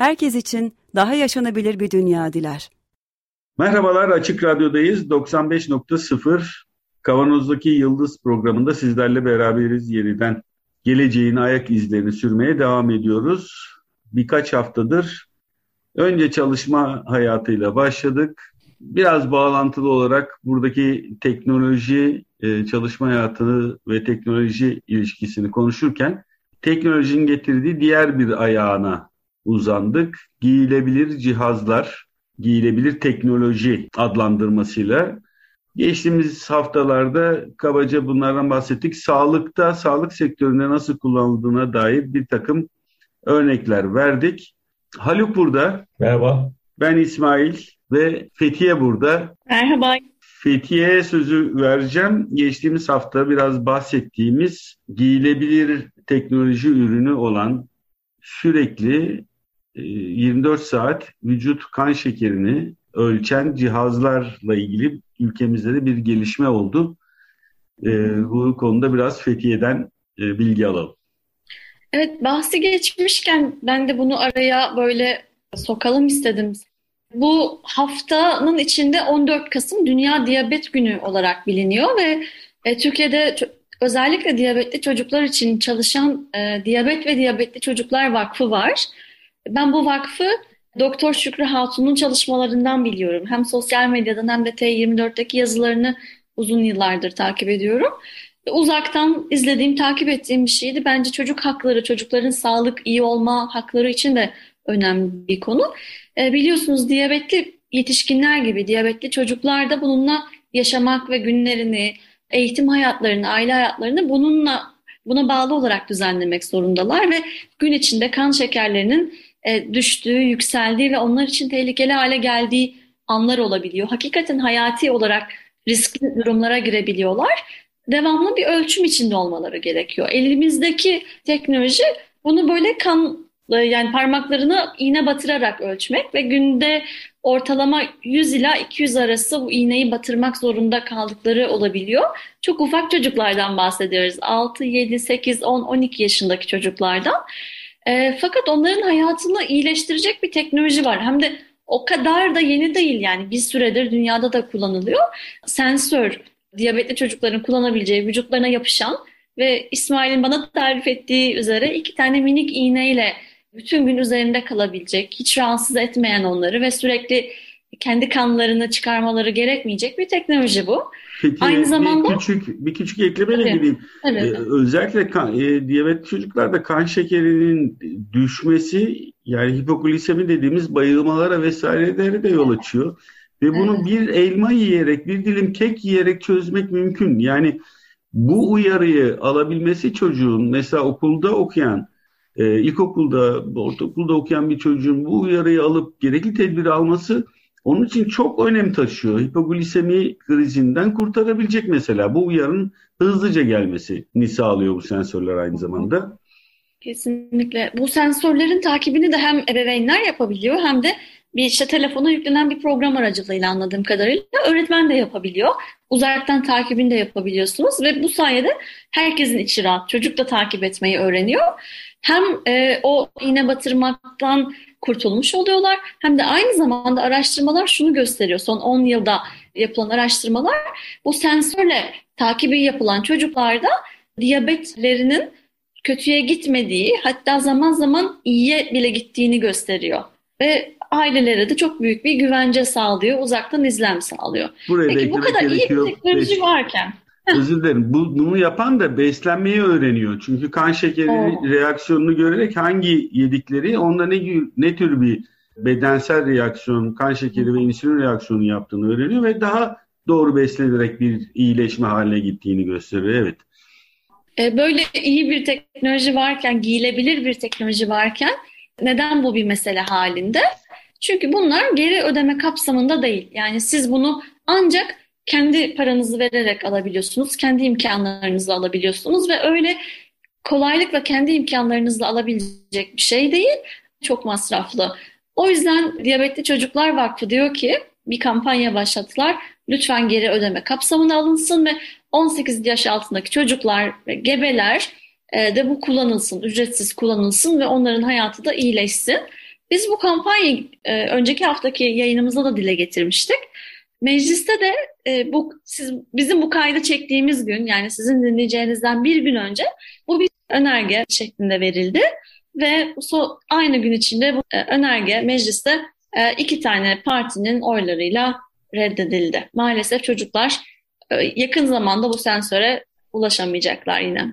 herkes için daha yaşanabilir bir dünya diler. Merhabalar, Açık Radyo'dayız. 95.0 Kavanoz'daki Yıldız programında sizlerle beraberiz yeniden. Geleceğin ayak izlerini sürmeye devam ediyoruz. Birkaç haftadır önce çalışma hayatıyla başladık. Biraz bağlantılı olarak buradaki teknoloji, e, çalışma hayatını ve teknoloji ilişkisini konuşurken teknolojinin getirdiği diğer bir ayağına uzandık. Giyilebilir cihazlar, giyilebilir teknoloji adlandırmasıyla. Geçtiğimiz haftalarda kabaca bunlardan bahsettik. Sağlıkta, sağlık sektöründe nasıl kullanıldığına dair bir takım örnekler verdik. Haluk burada. Merhaba. Ben İsmail ve Fethiye burada. Merhaba. Fethiye'ye sözü vereceğim. Geçtiğimiz hafta biraz bahsettiğimiz giyilebilir teknoloji ürünü olan sürekli 24 saat vücut kan şekerini ölçen cihazlarla ilgili ülkemizde de bir gelişme oldu. Bu konuda biraz Fethiye'den bilgi alalım. Evet bahsi geçmişken ben de bunu araya böyle sokalım istedim. Bu haftanın içinde 14 Kasım Dünya Diyabet Günü olarak biliniyor ve e, Türkiye'de özellikle diyabetli çocuklar için çalışan e, Diyabet ve Diyabetli Çocuklar Vakfı var. Ben bu vakfı Doktor Şükrü Hatun'un çalışmalarından biliyorum. Hem sosyal medyadan hem de T24'teki yazılarını uzun yıllardır takip ediyorum. Uzaktan izlediğim, takip ettiğim bir şeydi. Bence çocuk hakları, çocukların sağlık, iyi olma hakları için de önemli bir konu. E, biliyorsunuz diyabetli yetişkinler gibi diyabetli çocuklar da bununla yaşamak ve günlerini, eğitim hayatlarını, aile hayatlarını bununla buna bağlı olarak düzenlemek zorundalar ve gün içinde kan şekerlerinin e, düştüğü, yükseldiği ve onlar için tehlikeli hale geldiği anlar olabiliyor. Hakikaten hayati olarak riskli durumlara girebiliyorlar. Devamlı bir ölçüm içinde olmaları gerekiyor. Elimizdeki teknoloji bunu böyle kan yani parmaklarını iğne batırarak ölçmek ve günde ortalama 100 ila 200 arası bu iğneyi batırmak zorunda kaldıkları olabiliyor. Çok ufak çocuklardan bahsediyoruz. 6, 7, 8, 10, 12 yaşındaki çocuklardan. E, fakat onların hayatını iyileştirecek bir teknoloji var. Hem de o kadar da yeni değil yani bir süredir dünyada da kullanılıyor. Sensör, diyabetli çocukların kullanabileceği vücutlarına yapışan ve İsmail'in bana tarif ettiği üzere iki tane minik iğneyle bütün gün üzerinde kalabilecek, hiç rahatsız etmeyen onları ve sürekli kendi kanlarını çıkarmaları gerekmeyecek bir teknoloji bu. Peki, Aynı zamanda bir küçük bir küçük eklemeyle evet, gideyim. Evet. Ee, özellikle kan, e, diyabet çocuklarda kan şekerinin düşmesi yani hipoglisemi dediğimiz bayılmalara vesairelere de yol açıyor. Ve bunu evet. bir elma yiyerek, bir dilim kek yiyerek çözmek mümkün. Yani bu uyarıyı alabilmesi çocuğun mesela okulda okuyan e, ilkokulda, ortaokulda okuyan bir çocuğun bu uyarıyı alıp gerekli tedbiri alması onun için çok önem taşıyor. Hipoglisemi krizinden kurtarabilecek mesela. Bu uyarının hızlıca gelmesini sağlıyor bu sensörler aynı zamanda. Kesinlikle. Bu sensörlerin takibini de hem ebeveynler yapabiliyor hem de bir işte telefona yüklenen bir program aracılığıyla anladığım kadarıyla öğretmen de yapabiliyor. Uzaktan takibini de yapabiliyorsunuz ve bu sayede herkesin içi rahat. Çocuk da takip etmeyi öğreniyor. Hem e, o iğne batırmaktan kurtulmuş oluyorlar hem de aynı zamanda araştırmalar şunu gösteriyor. Son 10 yılda yapılan araştırmalar bu sensörle takibi yapılan çocuklarda diyabetlerinin kötüye gitmediği hatta zaman zaman iyiye bile gittiğini gösteriyor. Ve ailelere de çok büyük bir güvence sağlıyor, uzaktan izlem sağlıyor. Buraya Peki bu kadar iyi bir teknoloji varken Özür dilerim. Bu, bunu yapan da beslenmeyi öğreniyor. Çünkü kan şekeri oh. reaksiyonunu görerek hangi yedikleri onda ne, ne tür bir bedensel reaksiyon, kan şekeri ve insülin reaksiyonu yaptığını öğreniyor ve daha doğru beslenerek bir iyileşme haline gittiğini gösteriyor. Evet. E, böyle iyi bir teknoloji varken, giyilebilir bir teknoloji varken Neden bu bir mesele halinde? Çünkü bunlar geri ödeme kapsamında değil. Yani siz bunu ancak kendi paranızı vererek alabiliyorsunuz, kendi imkanlarınızla alabiliyorsunuz ve öyle kolaylıkla kendi imkanlarınızla alabilecek bir şey değil. Çok masraflı. O yüzden Diyabetli Çocuklar Vakfı diyor ki bir kampanya başlattılar. Lütfen geri ödeme kapsamına alınsın ve 18 yaş altındaki çocuklar ve gebeler e, de bu kullanılsın, ücretsiz kullanılsın ve onların hayatı da iyileşsin. Biz bu kampanyayı e, önceki haftaki yayınımızda da dile getirmiştik. Mecliste de e, bu siz bizim bu kaydı çektiğimiz gün yani sizin dinleyeceğinizden bir gün önce bu bir önerge şeklinde verildi ve so, aynı gün içinde bu e, önerge mecliste e, iki tane partinin oylarıyla reddedildi. Maalesef çocuklar e, yakın zamanda bu sensöre ulaşamayacaklar yine.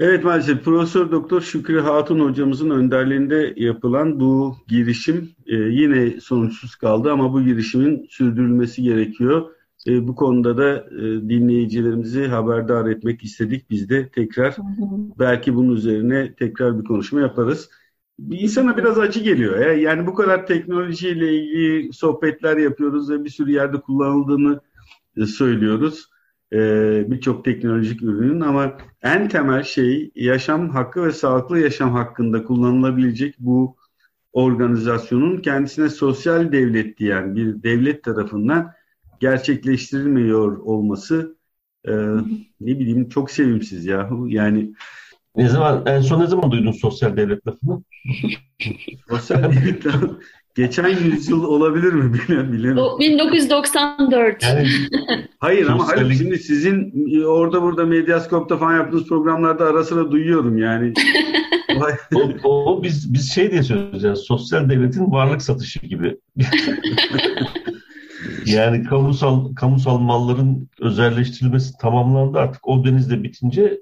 Evet maalesef Profesör Doktor Şükrü Hatun hocamızın önderliğinde yapılan bu girişim e, yine sonuçsuz kaldı ama bu girişimin sürdürülmesi gerekiyor. E, bu konuda da e, dinleyicilerimizi haberdar etmek istedik. Biz de tekrar hı hı. belki bunun üzerine tekrar bir konuşma yaparız. Bir insana biraz acı geliyor. Ya. Yani bu kadar teknolojiyle ilgili sohbetler yapıyoruz ve bir sürü yerde kullanıldığını e, söylüyoruz e, birçok teknolojik ürünün ama en temel şey yaşam hakkı ve sağlıklı yaşam hakkında kullanılabilecek bu organizasyonun kendisine sosyal devlet diyen bir devlet tarafından gerçekleştirilmiyor olması e, ne bileyim çok sevimsiz ya. Yani ne zaman en son ne zaman duydun sosyal devlet lafını? sosyal devlet Geçen yüzyıl olabilir mi bilmiyorum. O 1994. Yani, hayır ama hayır, şimdi sizin orada burada Medyaskop'ta falan yaptığınız programlarda ara sıra duyuyorum yani. o, o biz biz şey diye söyleyeceğiz. Sosyal devletin varlık satışı gibi. yani kamusal kamusal malların özelleştirilmesi tamamlandı artık o denizde bitince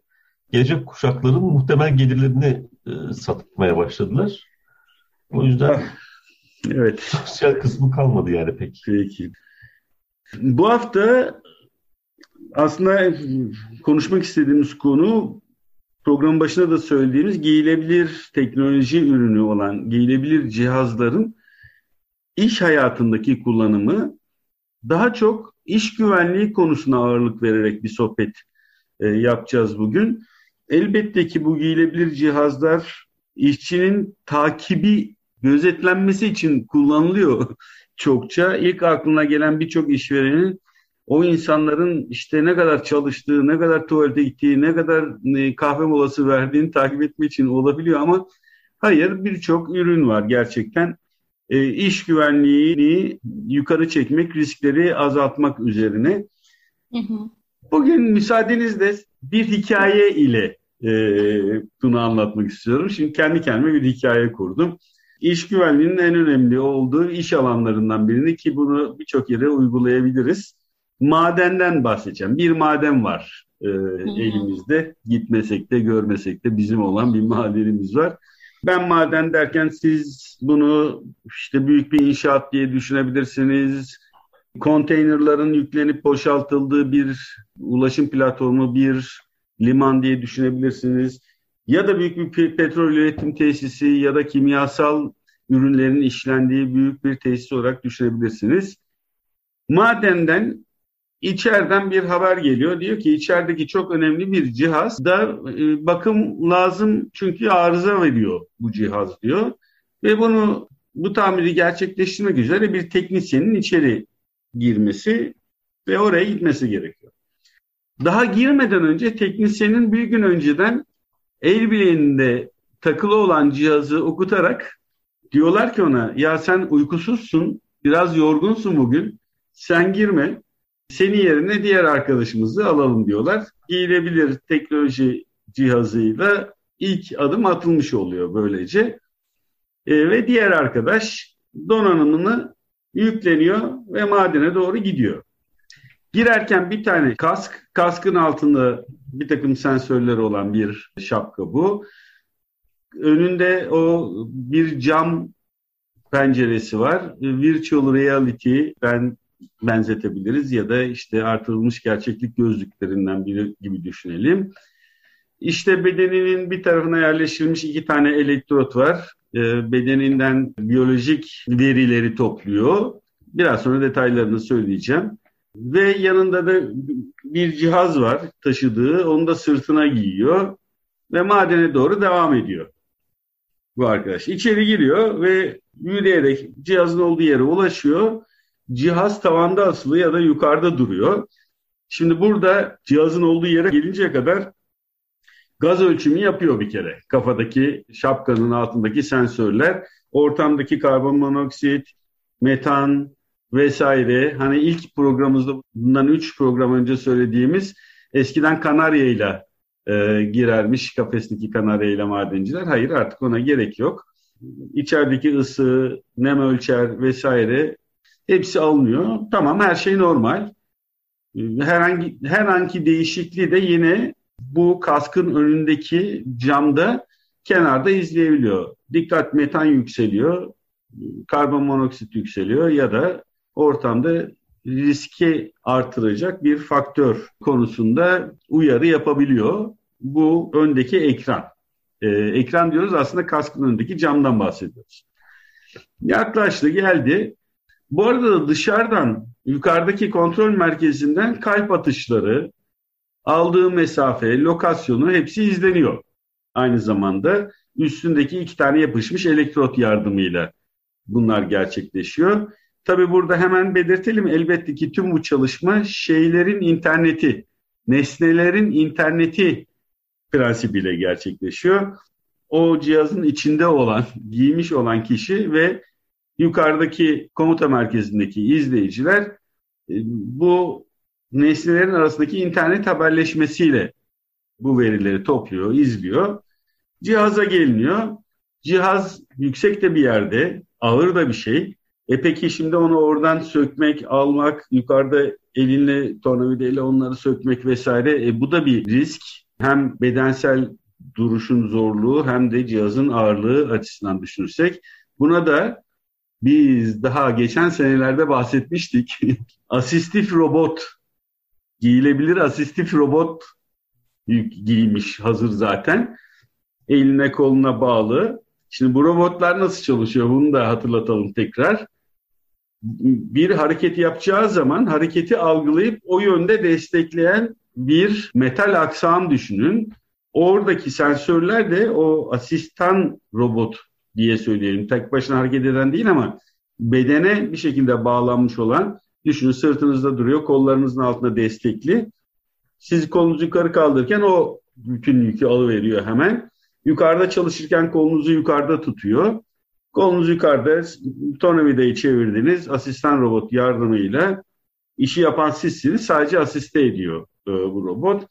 gelecek kuşakların muhtemel gelirlerini e, satmaya başladılar. O yüzden Evet. Sosyal kısmı kalmadı yani pek. Peki. Bu hafta aslında konuşmak istediğimiz konu program başında da söylediğimiz giyilebilir teknoloji ürünü olan giyilebilir cihazların iş hayatındaki kullanımı daha çok iş güvenliği konusuna ağırlık vererek bir sohbet e, yapacağız bugün. Elbette ki bu giyilebilir cihazlar işçinin takibi gözetlenmesi için kullanılıyor çokça. İlk aklına gelen birçok işverenin o insanların işte ne kadar çalıştığı, ne kadar tuvalete gittiği, ne kadar e, kahve molası verdiğini takip etmek için olabiliyor ama hayır birçok ürün var gerçekten. E, iş güvenliğini yukarı çekmek, riskleri azaltmak üzerine. Hı hı. Bugün müsaadenizle bir hikaye ile e, bunu anlatmak istiyorum. Şimdi kendi kendime bir hikaye kurdum iş güvenliğinin en önemli olduğu iş alanlarından birini ki bunu birçok yere uygulayabiliriz. Madenden bahsedeceğim. Bir maden var e, elimizde. Gitmesek de görmesek de bizim olan bir madenimiz var. Ben maden derken siz bunu işte büyük bir inşaat diye düşünebilirsiniz. Konteynerların yüklenip boşaltıldığı bir ulaşım platformu, bir liman diye düşünebilirsiniz ya da büyük bir petrol üretim tesisi ya da kimyasal ürünlerin işlendiği büyük bir tesis olarak düşünebilirsiniz. Madenden içeriden bir haber geliyor. Diyor ki içerideki çok önemli bir cihaz da e, bakım lazım çünkü arıza veriyor bu cihaz diyor. Ve bunu bu tamiri gerçekleştirmek üzere bir teknisyenin içeri girmesi ve oraya gitmesi gerekiyor. Daha girmeden önce teknisyenin bir gün önceden el bileğinde takılı olan cihazı okutarak diyorlar ki ona ya sen uykusuzsun, biraz yorgunsun bugün, sen girme, seni yerine diğer arkadaşımızı alalım diyorlar. Giyilebilir teknoloji cihazıyla ilk adım atılmış oluyor böylece. E, ve diğer arkadaş donanımını yükleniyor ve madene doğru gidiyor. Girerken bir tane kask, kaskın altında bir takım sensörleri olan bir şapka bu. Önünde o bir cam penceresi var. Virtual reality ben benzetebiliriz ya da işte artırılmış gerçeklik gözlüklerinden biri gibi düşünelim. İşte bedeninin bir tarafına yerleştirilmiş iki tane elektrot var. E, bedeninden biyolojik verileri topluyor. Biraz sonra detaylarını söyleyeceğim. Ve yanında da bir cihaz var taşıdığı. Onu da sırtına giyiyor. Ve madene doğru devam ediyor. Bu arkadaş. içeri giriyor ve yürüyerek cihazın olduğu yere ulaşıyor. Cihaz tavanda asılı ya da yukarıda duruyor. Şimdi burada cihazın olduğu yere gelinceye kadar gaz ölçümü yapıyor bir kere. Kafadaki şapkanın altındaki sensörler, ortamdaki karbon monoksit, metan vesaire. Hani ilk programımızda bundan 3 program önce söylediğimiz eskiden Kanarya ile e, girermiş kafesteki Kanarya ile madenciler. Hayır artık ona gerek yok. İçerideki ısı, nem ölçer vesaire hepsi alınıyor. Tamam her şey normal. Herhangi herhangi değişikliği de yine bu kaskın önündeki camda kenarda izleyebiliyor. Dikkat metan yükseliyor, karbon monoksit yükseliyor ya da ortamda riski artıracak bir faktör konusunda uyarı yapabiliyor. Bu öndeki ekran. Ee, ekran diyoruz aslında kaskın önündeki camdan bahsediyoruz. Yaklaştı geldi. Bu arada da dışarıdan yukarıdaki kontrol merkezinden kalp atışları, aldığı mesafe, lokasyonu hepsi izleniyor. Aynı zamanda üstündeki iki tane yapışmış elektrot yardımıyla bunlar gerçekleşiyor. Tabi burada hemen belirtelim elbette ki tüm bu çalışma şeylerin interneti, nesnelerin interneti prensibiyle gerçekleşiyor. O cihazın içinde olan, giymiş olan kişi ve yukarıdaki komuta merkezindeki izleyiciler e, bu nesnelerin arasındaki internet haberleşmesiyle bu verileri topluyor, izliyor. Cihaza geliniyor. Cihaz yüksek de bir yerde, ağır da bir şey. E peki şimdi onu oradan sökmek, almak, yukarıda elinle tornavidayla onları sökmek vesaire. E bu da bir risk. Hem bedensel duruşun zorluğu hem de cihazın ağırlığı açısından düşünürsek. Buna da biz daha geçen senelerde bahsetmiştik. Asistif robot, giyilebilir asistif robot giymiş hazır zaten. Eline koluna bağlı. Şimdi bu robotlar nasıl çalışıyor bunu da hatırlatalım tekrar bir hareket yapacağı zaman hareketi algılayıp o yönde destekleyen bir metal aksam düşünün. Oradaki sensörler de o asistan robot diye söyleyelim. Tek başına hareket eden değil ama bedene bir şekilde bağlanmış olan düşünün sırtınızda duruyor, kollarınızın altında destekli. Siz kolunuzu yukarı kaldırırken o bütün yükü alıveriyor hemen. Yukarıda çalışırken kolunuzu yukarıda tutuyor. Kolunuz yukarıda tornavidayı çevirdiniz. Asistan robot yardımıyla işi yapan sizsiniz. Sadece asiste ediyor e, bu robot.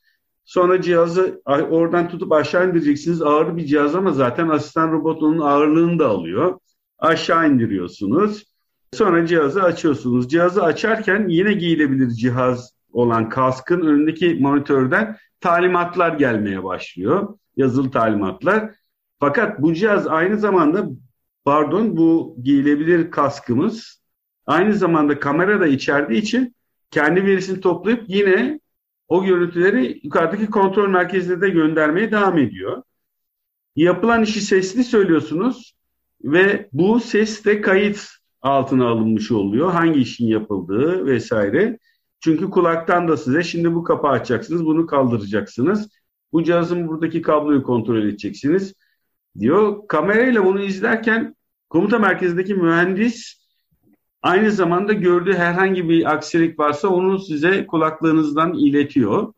Sonra cihazı oradan tutup aşağı indireceksiniz. Ağır bir cihaz ama zaten asistan robot onun ağırlığını da alıyor. Aşağı indiriyorsunuz. Sonra cihazı açıyorsunuz. Cihazı açarken yine giyilebilir cihaz olan kaskın önündeki monitörden talimatlar gelmeye başlıyor. Yazılı talimatlar. Fakat bu cihaz aynı zamanda pardon bu giyilebilir kaskımız aynı zamanda kamera da içerdiği için kendi verisini toplayıp yine o görüntüleri yukarıdaki kontrol merkezine de göndermeye devam ediyor. Yapılan işi sesli söylüyorsunuz ve bu ses de kayıt altına alınmış oluyor. Hangi işin yapıldığı vesaire. Çünkü kulaktan da size şimdi bu kapağı açacaksınız, bunu kaldıracaksınız. Bu cihazın buradaki kabloyu kontrol edeceksiniz diyor. Kamerayla bunu izlerken komuta merkezindeki mühendis aynı zamanda gördüğü herhangi bir aksilik varsa onu size kulaklığınızdan iletiyor.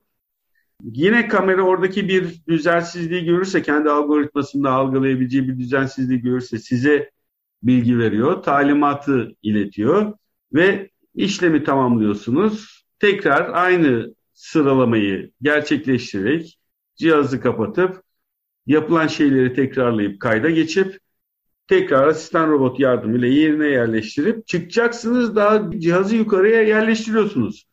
Yine kamera oradaki bir düzensizliği görürse, kendi algoritmasında algılayabileceği bir düzensizliği görürse size bilgi veriyor, talimatı iletiyor ve işlemi tamamlıyorsunuz. Tekrar aynı sıralamayı gerçekleştirerek cihazı kapatıp yapılan şeyleri tekrarlayıp kayda geçip tekrar asistan robot yardımıyla yerine yerleştirip çıkacaksınız daha cihazı yukarıya yerleştiriyorsunuz.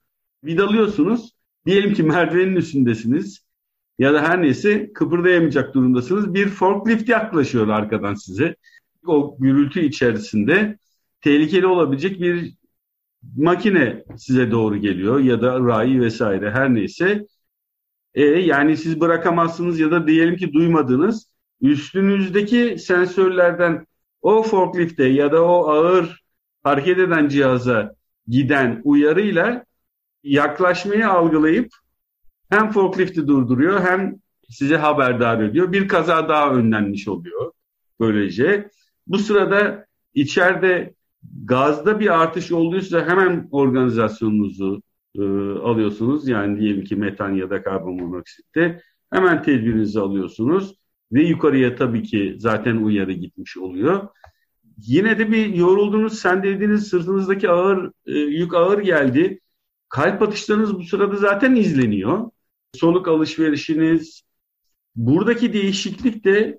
Vidalıyorsunuz. Diyelim ki merdivenin üstündesiniz ya da her neyse kıpırdayamayacak durumdasınız. Bir forklift yaklaşıyor arkadan size. O gürültü içerisinde tehlikeli olabilecek bir makine size doğru geliyor ya da ray vesaire her neyse E, yani siz bırakamazsınız ya da diyelim ki duymadınız. Üstünüzdeki sensörlerden o forklifte ya da o ağır hareket eden cihaza giden uyarıyla yaklaşmayı algılayıp hem forklifti durduruyor hem size haberdar ediyor. Bir kaza daha önlenmiş oluyor böylece. Bu sırada içeride gazda bir artış olduysa hemen organizasyonunuzu e, alıyorsunuz. Yani diyelim ki metan ya da karbon monoksitte hemen tedbirinizi alıyorsunuz ve yukarıya tabii ki zaten uyarı gitmiş oluyor. Yine de bir yoruldunuz, sen dediğiniz sırtınızdaki ağır e, yük ağır geldi. Kalp atışlarınız bu sırada zaten izleniyor. Soluk alışverişiniz. Buradaki değişiklik de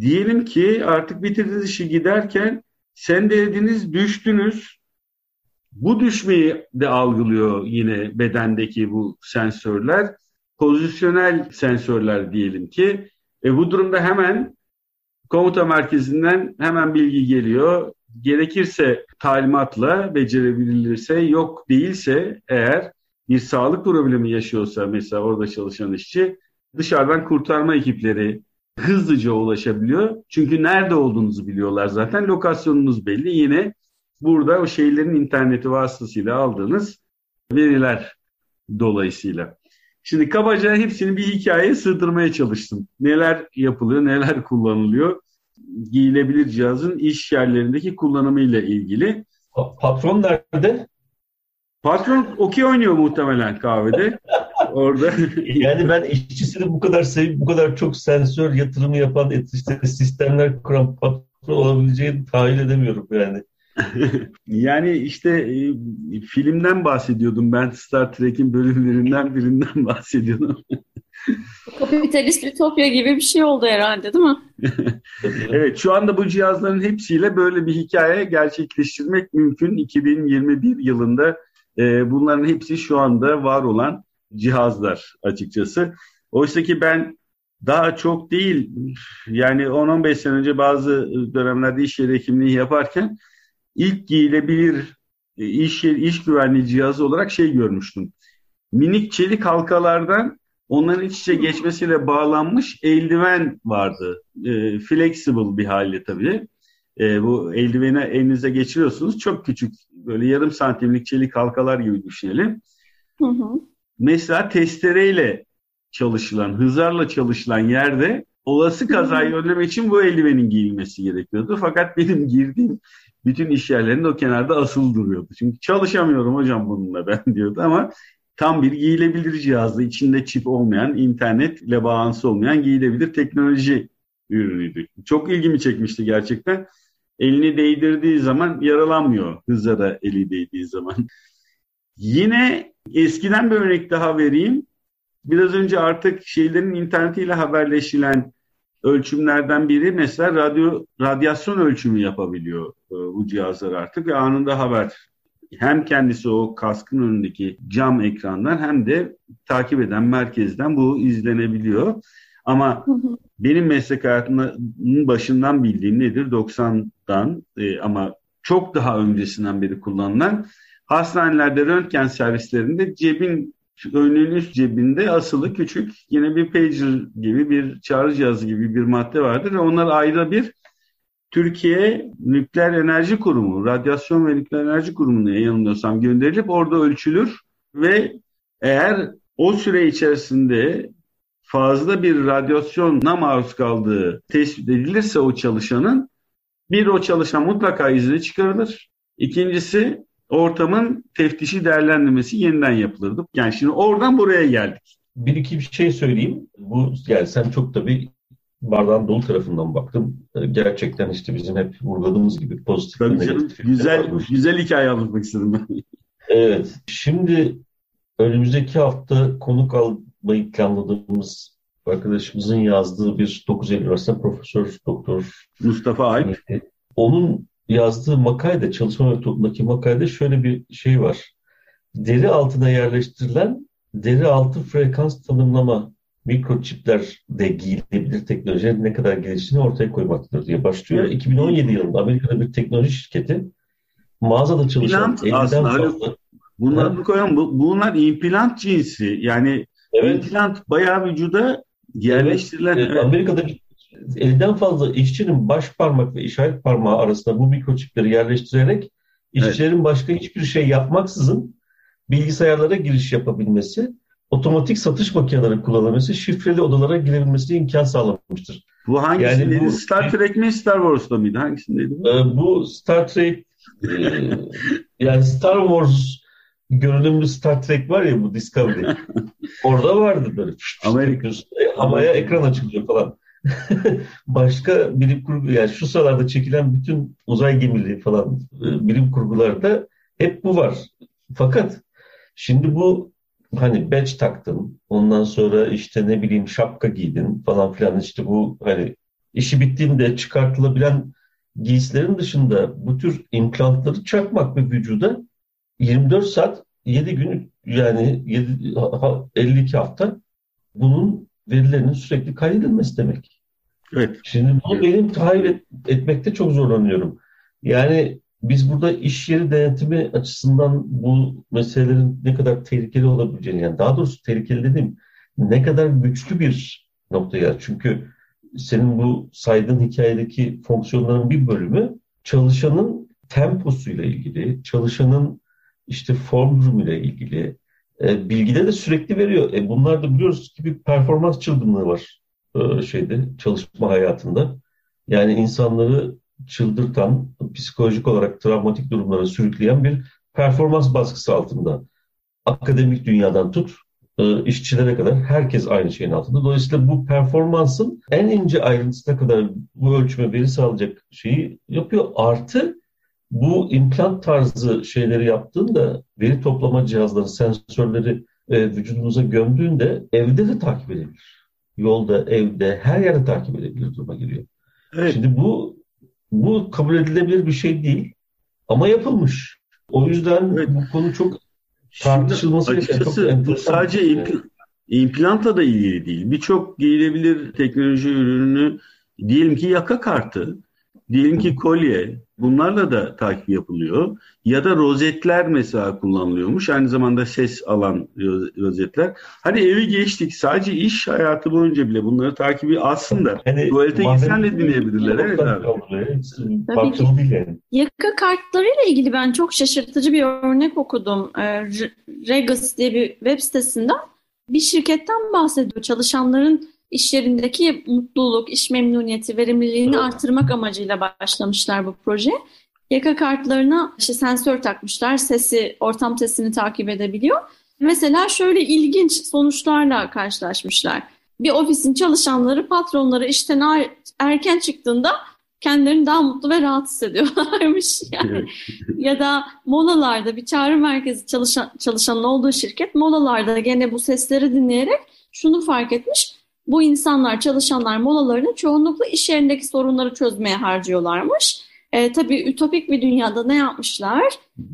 diyelim ki artık bitirdiniz işi giderken sen dediniz düştünüz. Bu düşmeyi de algılıyor yine bedendeki bu sensörler. Pozisyonel sensörler diyelim ki. E bu durumda hemen komuta merkezinden hemen bilgi geliyor. Gerekirse talimatla becerebilirse yok değilse eğer bir sağlık problemi yaşıyorsa mesela orada çalışan işçi dışarıdan kurtarma ekipleri hızlıca ulaşabiliyor. Çünkü nerede olduğunuzu biliyorlar zaten. Lokasyonunuz belli. Yine burada o şeylerin interneti vasıtasıyla aldığınız veriler dolayısıyla. Şimdi kabaca hepsini bir hikayeye sığdırmaya çalıştım. Neler yapılıyor, neler kullanılıyor. Giyilebilir cihazın iş yerlerindeki kullanımıyla ilgili. Patron nerede? Patron okey oynuyor muhtemelen kahvede. Orada. yani ben işçisini bu kadar sevip bu kadar çok sensör yatırımı yapan işte sistemler kuran patron olabileceğini tahayyül edemiyorum yani. Yani işte e, filmden bahsediyordum ben Star Trek'in bölümlerinden birinden bahsediyordum. Kapitalist ütopya gibi bir şey oldu herhalde değil mi? evet şu anda bu cihazların hepsiyle böyle bir hikaye gerçekleştirmek mümkün. 2021 yılında e, bunların hepsi şu anda var olan cihazlar açıkçası. Oysa ki ben daha çok değil yani 10-15 sene önce bazı dönemlerde iş yeri hekimliği yaparken ilk giyilebilir e, iş iş güvenliği cihazı olarak şey görmüştüm. Minik çelik halkalardan onların iç içe geçmesiyle bağlanmış eldiven vardı. E, flexible bir hali tabii. E, bu eldiveni elinize geçiriyorsunuz. Çok küçük böyle yarım santimlik çelik halkalar gibi düşünelim. Hı hı. Mesela testereyle çalışılan, hızarla çalışılan yerde olası kazayı önlemek için bu eldivenin giyilmesi gerekiyordu. Fakat benim girdiğim bütün iş yerlerinde o kenarda asıl duruyordu. Çünkü çalışamıyorum hocam bununla ben diyordu ama tam bir giyilebilir cihazdı. İçinde çip olmayan, internetle bağlantısı olmayan giyilebilir teknoloji ürünüydü. Çok ilgimi çekmişti gerçekten. Elini değdirdiği zaman yaralanmıyor hızara eli değdiği zaman. Yine eskiden bir örnek daha vereyim. Biraz önce artık şeylerin internetiyle haberleşilen ölçümlerden biri mesela radyo radyasyon ölçümü yapabiliyor e, bu cihazlar artık ve anında haber hem kendisi o kaskın önündeki cam ekrandan hem de takip eden merkezden bu izlenebiliyor. Ama benim meslek hayatımın başından bildiğim nedir? 90'dan e, ama çok daha öncesinden beri kullanılan hastanelerde röntgen servislerinde cebin üst cebinde asılı küçük yine bir pager gibi bir çağrı cihazı gibi bir madde vardır onlar ayrı bir Türkiye Nükleer Enerji Kurumu, Radyasyon ve Nükleer Enerji Kurumu'na yanılmıyorsam gönderilip orada ölçülür ve eğer o süre içerisinde fazla bir radyasyona maruz kaldığı tespit edilirse o çalışanın bir o çalışan mutlaka izni çıkarılır. İkincisi ortamın teftişi değerlendirmesi yeniden yapılırdı. Yani şimdi oradan buraya geldik. Bir iki bir şey söyleyeyim. Bu yani sen çok da bir bardağın dolu tarafından baktım. Ee, gerçekten işte bizim hep vurguladığımız gibi pozitif Tabii negatif. Güzel, güzel hikaye anlatmak istedim ben. Evet. Şimdi önümüzdeki hafta konuk almayı planladığımız arkadaşımızın yazdığı bir 9 Eylül Üniversitesi Profesör Doktor Mustafa Alp. Onun yazdığı makalede, çalışma metodundaki makalede şöyle bir şey var. Deri altına yerleştirilen deri altı frekans tanımlama mikroçipler de giyilebilir teknoloji ne kadar geliştiğini ortaya koymaktadır diye başlıyor. 2017 yılında Amerika'da bir teknoloji şirketi mağazada çalışan 50'den fazla. Bunlar, bu koyan, bu, bunlar implant cinsi yani evet. implant bayağı vücuda yerleştirilen. Evet. Evet. Amerika'da elden fazla işçinin baş parmak ve işaret parmağı arasında bu mikroçipleri yerleştirerek işçilerin evet. başka hiçbir şey yapmaksızın bilgisayarlara giriş yapabilmesi, otomatik satış makineleri kullanılması, şifreli odalara girebilmesine imkan sağlamıştır. Bu hangisindeydi? Yani bu, Star Trek mi Star Wars'ta mıydı? Hangisindeydi bu? E, bu Star Trek e, yani Star Wars görünümlü Star Trek var ya bu Discovery. Orada vardı böyle. Amerika. Havaya ekran açılıyor falan. Başka bilim kurgu yani şu sıralarda çekilen bütün uzay gemileri falan e, bilim kurgularda hep bu var. Fakat şimdi bu hani badge taktın ondan sonra işte ne bileyim şapka giydin falan filan işte bu hani işi bittiğinde çıkartılabilen giysilerin dışında bu tür implantları çakmak ve vücuda 24 saat 7 gün yani 7, 52 hafta bunun verilerinin sürekli kaydedilmesi demek. Evet. Şimdi bunu benim tahayyül et, etmekte çok zorlanıyorum. Yani biz burada iş yeri denetimi açısından bu meselelerin ne kadar tehlikeli olabileceğini, yani daha doğrusu tehlikeli dedim, ne kadar güçlü bir noktaya. Çünkü senin bu saydığın hikayedeki fonksiyonların bir bölümü çalışanın temposuyla ilgili, çalışanın işte form durumuyla ilgili e, bilgide de sürekli veriyor. E, bunlar da biliyoruz ki bir performans çılgınlığı var e, şeyde çalışma hayatında. Yani insanları çıldırtan, psikolojik olarak travmatik durumlara sürükleyen bir performans baskısı altında. Akademik dünyadan tut, e, işçilere kadar herkes aynı şeyin altında. Dolayısıyla bu performansın en ince ayrıntısına kadar bu ölçüme veri sağlayacak şeyi yapıyor. Artı bu implant tarzı şeyleri yaptığında veri toplama cihazları, sensörleri e, vücudunuza gömdüğünde evde de takip edebilir. Yolda, evde, her yerde takip edebilir duruma geliyor. Evet. Şimdi bu bu kabul edilebilir bir şey değil ama yapılmış. O yüzden evet. bu konu çok tartışılması açıkçası bu sadece impl implantla da ilgili değil. Birçok giyilebilir teknoloji ürünü diyelim ki yaka kartı Diyelim ki kolye, bunlarla da takip yapılıyor. Ya da rozetler mesela kullanılıyormuş. Aynı zamanda ses alan rozetler. Hani evi geçtik. Sadece iş hayatı boyunca bile bunları takibi aslında hani, tuvalete gitsen de dinleyebilirler. Evet abi. Tabii ki. Yaka kartlarıyla ilgili ben çok şaşırtıcı bir örnek okudum. Ee, Regus diye bir web sitesinden bir şirketten bahsediyor. Çalışanların iş yerindeki mutluluk, iş memnuniyeti, verimliliğini artırmak amacıyla başlamışlar bu proje. Yaka kartlarına işte sensör takmışlar, sesi, ortam sesini takip edebiliyor. Mesela şöyle ilginç sonuçlarla karşılaşmışlar. Bir ofisin çalışanları patronları işten erken çıktığında kendilerini daha mutlu ve rahat hissediyorlarmış. Yani. ya da molalarda bir çağrı merkezi çalışan, çalışanın olduğu şirket molalarda gene bu sesleri dinleyerek şunu fark etmiş bu insanlar, çalışanlar molalarını çoğunlukla iş yerindeki sorunları çözmeye harcıyorlarmış. E, tabii ütopik bir dünyada ne yapmışlar?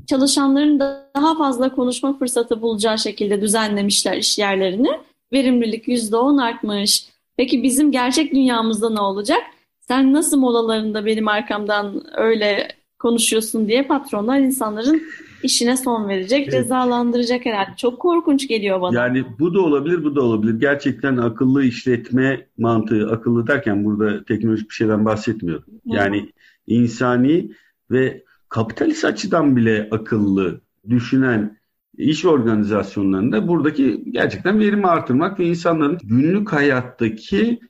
Çalışanların da daha fazla konuşma fırsatı bulacağı şekilde düzenlemişler iş yerlerini. Verimlilik %10 artmış. Peki bizim gerçek dünyamızda ne olacak? Sen nasıl molalarında benim arkamdan öyle konuşuyorsun diye patronlar insanların işine son verecek, evet. cezalandıracak herhalde. Çok korkunç geliyor bana. Yani bu da olabilir, bu da olabilir. Gerçekten akıllı işletme mantığı, akıllı derken burada teknolojik bir şeyden bahsetmiyorum. Yani insani ve kapitalist açıdan bile akıllı düşünen iş organizasyonlarında buradaki gerçekten verimi artırmak ve insanların günlük hayattaki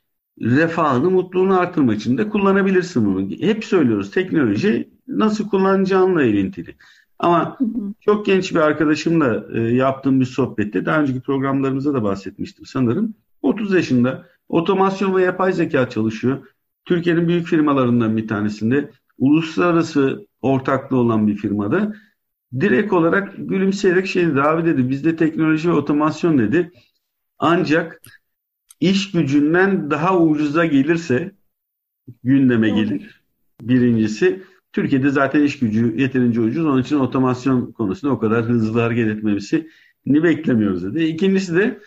refahını, mutluluğunu artırmak için de kullanabilirsin bunu. Hep söylüyoruz teknoloji nasıl kullanacağınla ilintili. Ama çok genç bir arkadaşımla e, yaptığım bir sohbette daha önceki programlarımızda da bahsetmiştim sanırım. 30 yaşında otomasyon ve yapay zeka çalışıyor. Türkiye'nin büyük firmalarından bir tanesinde uluslararası ortaklığı olan bir firmada direkt olarak gülümseyerek şey dedi abi dedi bizde teknoloji ve otomasyon dedi ancak iş gücünden daha ucuza gelirse gündeme gelir. Birincisi Türkiye'de zaten iş gücü yeterince ucuz. Onun için otomasyon konusunda o kadar hızlı hareket etmemesi ni beklemiyoruz dedi. İkincisi de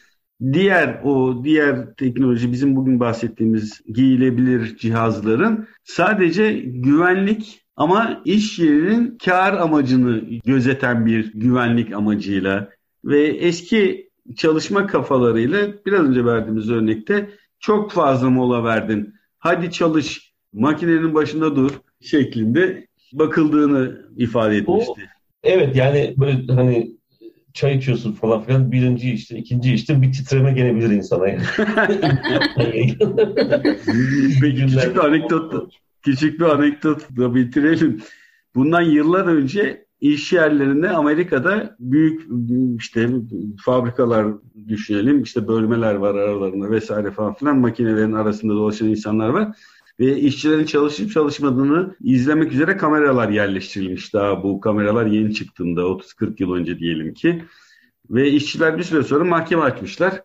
diğer o diğer teknoloji bizim bugün bahsettiğimiz giyilebilir cihazların sadece güvenlik ama iş yerinin kar amacını gözeten bir güvenlik amacıyla ve eski çalışma kafalarıyla biraz önce verdiğimiz örnekte çok fazla mola verdin. Hadi çalış, makinenin başında dur şeklinde bakıldığını ifade etmişti. O, evet yani böyle hani çay içiyorsun falan filan birinci işte ikinci işte bir titreme gelebilir insana. Yani. Peki küçük bir anekdot, küçük bir anekdotla bitirelim. Bundan yıllar önce iş yerlerinde Amerika'da büyük işte fabrikalar düşünelim işte bölmeler var aralarında vesaire falan filan makinelerin arasında dolaşan insanlar var ve işçilerin çalışıp çalışmadığını izlemek üzere kameralar yerleştirilmiş daha bu kameralar yeni çıktığında 30-40 yıl önce diyelim ki ve işçiler bir süre sonra mahkeme açmışlar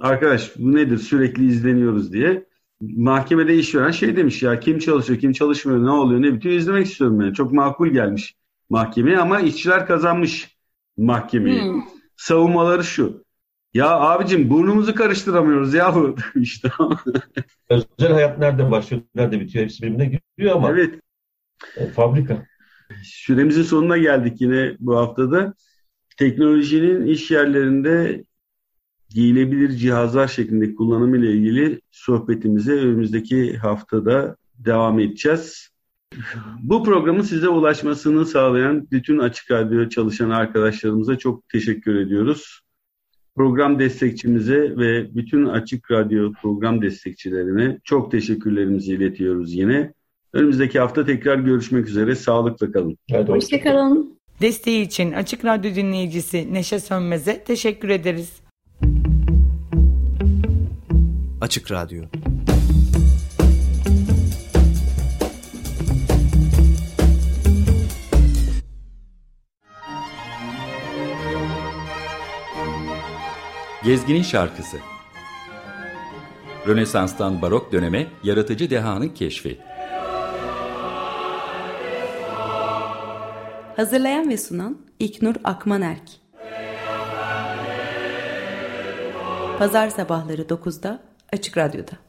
arkadaş bu nedir sürekli izleniyoruz diye mahkemede iş veren şey demiş ya kim çalışıyor kim çalışmıyor ne oluyor ne bitiyor izlemek istiyorum yani çok makul gelmiş mahkemeye ama işçiler kazanmış mahkemeyi. Hmm. Savunmaları şu. Ya abicim burnumuzu karıştıramıyoruz yahu işte. Özel hayat nerede başlıyor, nerede bitiyor hepsi birbirine giriyor ama. Evet. E, fabrika. Süremizin sonuna geldik yine bu haftada. Teknolojinin iş yerlerinde giyilebilir cihazlar şeklinde kullanımı ile ilgili sohbetimize önümüzdeki haftada devam edeceğiz. Bu programın size ulaşmasını sağlayan bütün Açık Radyo çalışan arkadaşlarımıza çok teşekkür ediyoruz. Program destekçimize ve bütün Açık Radyo program destekçilerine çok teşekkürlerimizi iletiyoruz yine. Önümüzdeki hafta tekrar görüşmek üzere. Sağlıkla kalın. Hoşçakalın. Desteği için Açık Radyo dinleyicisi Neşe Sönmez'e teşekkür ederiz. Açık Radyo Gezginin Şarkısı Rönesans'tan barok döneme yaratıcı dehanın keşfi. Hazırlayan ve sunan İknur Akmanerk. Pazar sabahları 9'da Açık Radyo'da.